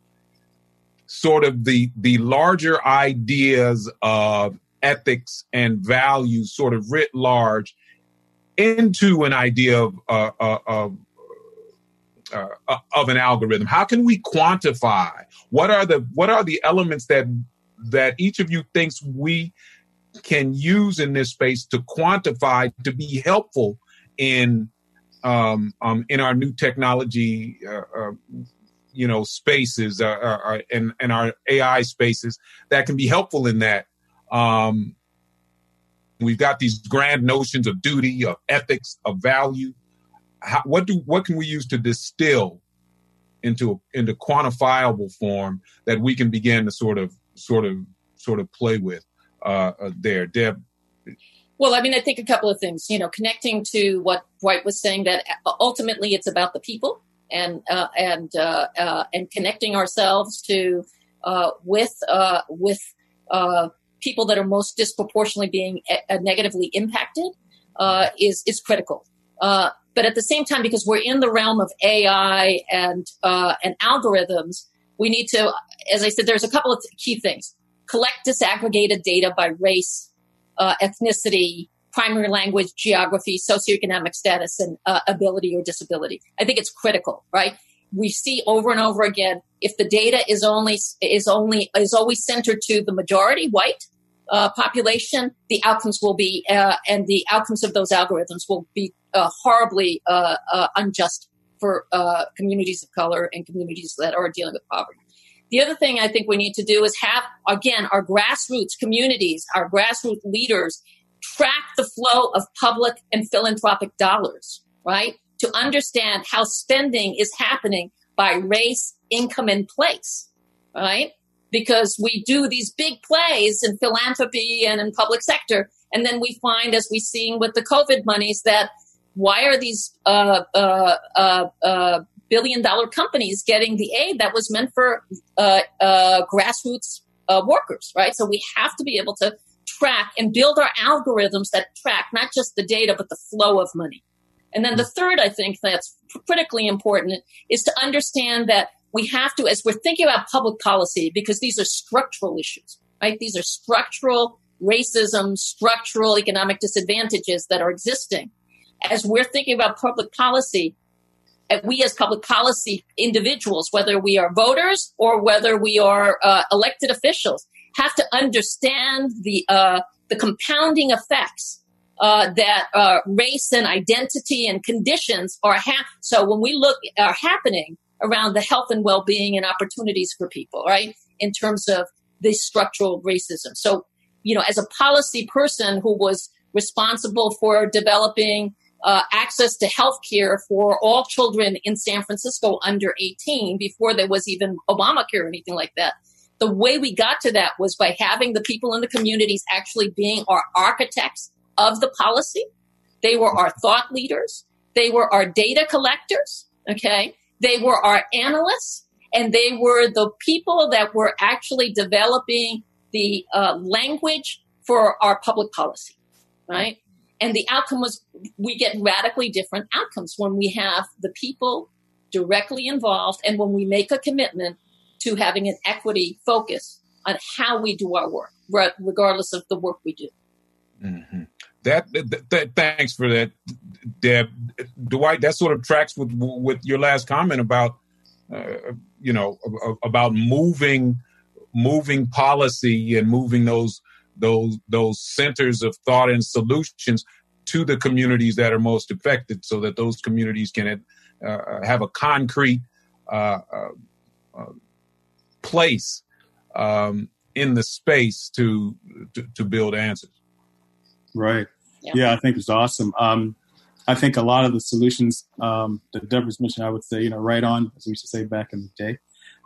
sort of the the larger ideas of ethics and values sort of writ large into an idea of uh, uh, of uh, uh, of an algorithm how can we quantify what are the what are the elements that that each of you thinks we can use in this space to quantify to be helpful in um, um, in our new technology, uh, uh, you know, spaces uh, uh, uh and and our AI spaces that can be helpful in that. Um, we've got these grand notions of duty, of ethics, of value. How, what do what can we use to distill into into quantifiable form that we can begin to sort of sort of sort of play with? uh, uh, there. Deb? Well, I mean, I think a couple of things. You know, connecting to what Dwight was saying that ultimately it's about the people and uh, and uh, uh, and connecting ourselves to uh, with with people that are most disproportionately being negatively impacted is is critical. But at the same time, because we're in the realm of AI and and algorithms, we need to, as I said, there's a couple of key things collect disaggregated data by race, uh, ethnicity, primary language, geography, socioeconomic status, and uh, ability or disability. I think it's critical, right? we see over and over again if the data is only is only is always centered to the majority white uh, population, the outcomes will be uh, and the outcomes of those algorithms will be uh, horribly uh, uh, unjust for uh, communities of color and communities that are dealing with poverty. The other thing I think we need to do is have again our grassroots communities, our grassroots leaders track the flow of public and philanthropic dollars, right? To understand how spending is happening by race, income, and place, right? Because we do these big plays in philanthropy and in public sector, and then we find, as we've seen with the COVID monies, that why are these uh, uh, uh, uh billion dollar companies getting the aid that was meant for uh, uh, grassroots workers, right? So we have to be able to track and build our algorithms that track not just the data, but the flow of money. And then the third, I think that's critically important is to understand that we have to, as we're thinking about public policy, because these are structural issues, right? These are structural racism, structural economic disadvantages that are existing. As we're thinking about public policy, we as public policy individuals, whether we are voters or whether we are uh, elected officials, have to understand the uh, the compounding effects uh, that uh, race and identity and conditions are so when we look are happening around the health and well-being and opportunities for people right in terms of the structural racism. So you know as a policy person who was responsible for developing uh, access to health care for all children in san francisco under 18 before there was even obamacare or anything like that the way we got to that was by having the people in the communities actually being our architects of the policy. They were our thought leaders. They were our data collectors. Okay. They were our analysts and they were the people that were actually developing the uh, language for our public policy. Right. And the outcome was we get radically different outcomes when we have the people directly involved and when we make a commitment to having an equity focus on how we do our work, regardless of the work we do. Mm-hmm. That, that, that, thanks for that, Deb. Dwight, that sort of tracks with with your last comment about, uh, you know, about moving moving policy and moving those those those centers of thought and solutions to the communities that are most affected, so that those communities can uh, have a concrete uh, uh, uh place um, in the space to, to, to build answers. Right. Yeah. yeah, I think it's awesome. Um, I think a lot of the solutions um, that Deborah's mentioned, I would say, you know, right on, as we used to say back in the day.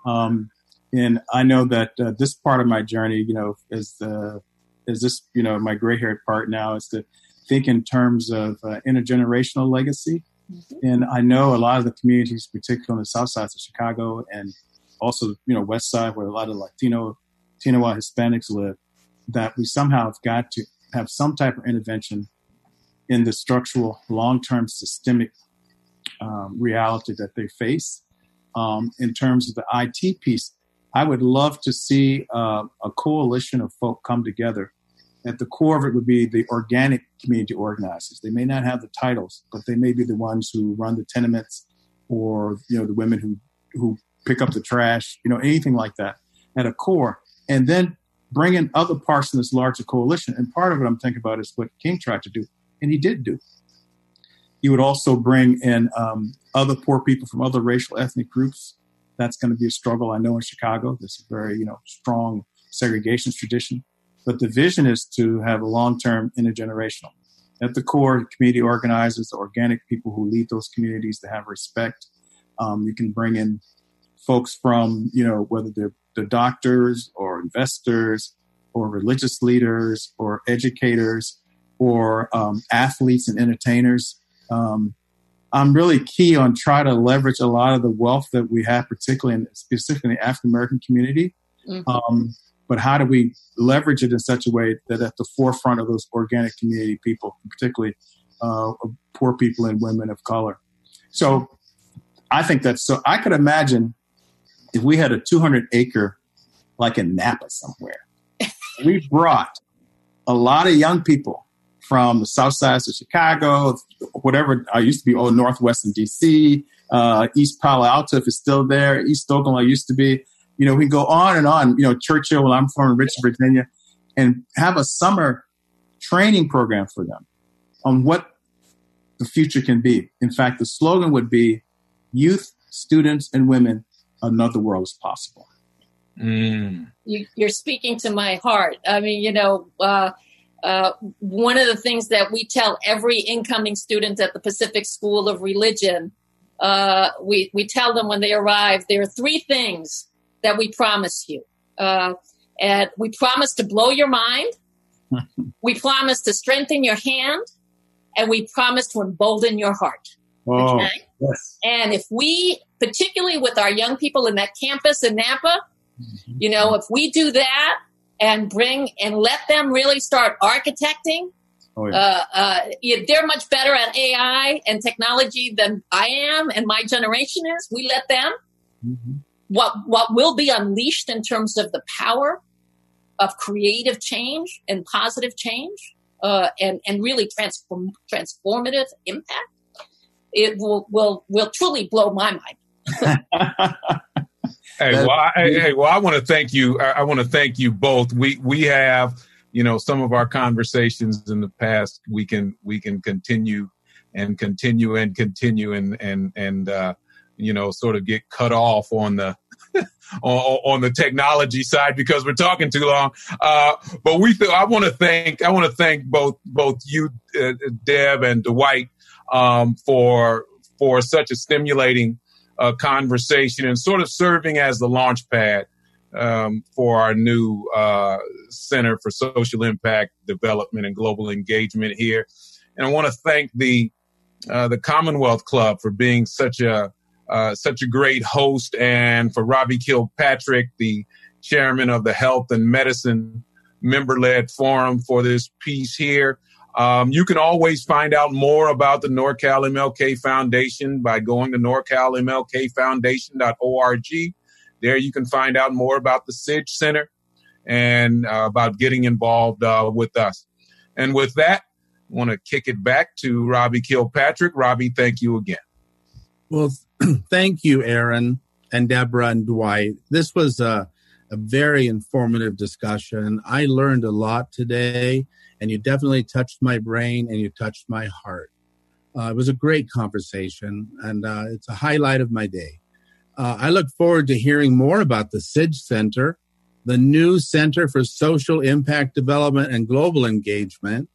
Um, and I know that uh, this part of my journey, you know, is the is this, you know, my gray haired part now is to think in terms of uh, intergenerational legacy. Mm-hmm. And I know a lot of the communities, particularly on the south side of Chicago and also you know West Side where a lot of Latino, Latino Hispanics live, that we somehow have got to have some type of intervention in the structural, long-term, systemic um, reality that they face. Um, in terms of the IT piece, I would love to see uh, a coalition of folk come together. At the core of it would be the organic community organizers. They may not have the titles, but they may be the ones who run the tenements, or you know the women who who pick up the trash, you know, anything like that at a core. And then bring in other parts of this larger coalition. And part of it I'm thinking about is what King tried to do, and he did do. He would also bring in um, other poor people from other racial ethnic groups. That's going to be a struggle. I know in Chicago, there's a very you know strong segregation tradition, but the vision is to have a long-term intergenerational. At the core, community organizers, the organic people who lead those communities, to have respect. Um, you can bring in folks from, you know, whether they're, the doctors or investors or religious leaders or educators or um, athletes and entertainers. Um, I'm really key on trying to leverage a lot of the wealth that we have, particularly in specifically in the African American community. Mm-hmm. Um, but how do we leverage it in such a way that at the forefront of those organic community people, particularly uh, poor people and women of color? So I think that's so. I could imagine if we had a 200 acre, like in Napa somewhere, we brought a lot of young people from the south side of Chicago, whatever I used to be, oh, Northwestern DC, uh, East Palo Alto, if it's still there, East Oakland, I used to be. You know, we go on and on. You know, Churchill, well, I'm from Richmond, Virginia, and have a summer training program for them on what the future can be. In fact, the slogan would be youth, students, and women, another world is possible. Mm. You, are speaking to my heart. I mean, you know, uh, uh, one of the things that we tell every incoming student at the Pacific School of Religion, uh, we, we tell them when they arrive, there are three things that we promise you. Uh, and we promise to blow your mind, we promise to strengthen your hand, and we promise to embolden your heart. Oh, okay? yes. And if we, particularly with our young people in that campus in Napa, mm-hmm. you know, if we do that and bring and let them really start architecting, oh, yeah. uh, uh, they're much better at AI and technology than I am and my generation is. We let them. Mm-hmm. What what will be unleashed in terms of the power of creative change and positive change uh, and and really transform, transformative impact, it will will will truly blow my mind. hey, well, I, hey, well, I want to thank you. I, I want to thank you both. We we have you know some of our conversations in the past. We can we can continue and continue and continue and and and uh, you know sort of get cut off on the on, on, the technology side because we're talking too long. Uh, but we, th- I want to thank, I want to thank both, both you, uh, Deb and Dwight, um, for, for such a stimulating, uh, conversation and sort of serving as the launch pad, um, for our new, uh, Center for Social Impact Development and Global Engagement here. And I want to thank the, uh, the Commonwealth Club for being such a, uh, such a great host, and for Robbie Kilpatrick, the chairman of the Health and Medicine member led forum for this piece here. Um, you can always find out more about the NorCal MLK Foundation by going to norcalmlkfoundation.org. There you can find out more about the SIDGE Center and uh, about getting involved uh, with us. And with that, I want to kick it back to Robbie Kilpatrick. Robbie, thank you again. Well, thank you, Aaron and Deborah and Dwight. This was a, a very informative discussion. I learned a lot today, and you definitely touched my brain and you touched my heart. Uh, it was a great conversation, and uh, it's a highlight of my day. Uh, I look forward to hearing more about the SIDGE Center, the new Center for Social Impact Development and Global Engagement,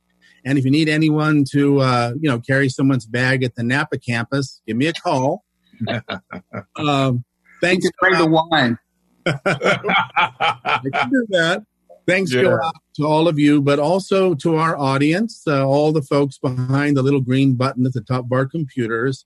and if you need anyone to, uh, you know, carry someone's bag at the Napa campus, give me a call. um, thanks. Bring the wine. I can do that. Thanks yeah. go out to all of you, but also to our audience, uh, all the folks behind the little green button at the top of our computers,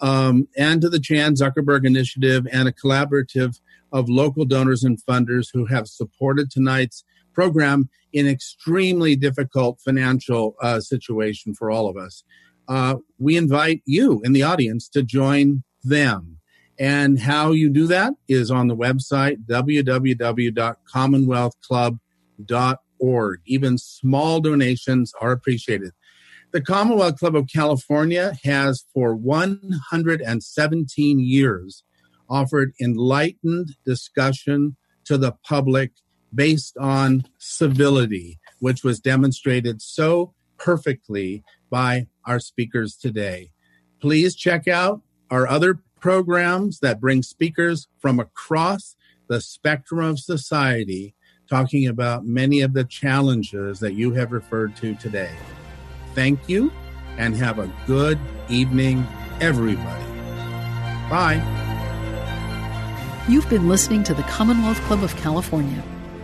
um, and to the Chan Zuckerberg Initiative and a collaborative of local donors and funders who have supported tonight's program in extremely difficult financial uh, situation for all of us. Uh, we invite you in the audience to join them. And how you do that is on the website www.commonwealthclub.org. Even small donations are appreciated. The Commonwealth Club of California has for 117 years offered enlightened discussion to the public based on civility, which was demonstrated so perfectly by our speakers today. Please check out our other programs that bring speakers from across the spectrum of society talking about many of the challenges that you have referred to today. Thank you and have a good evening, everybody. Bye. You've been listening to the Commonwealth Club of California.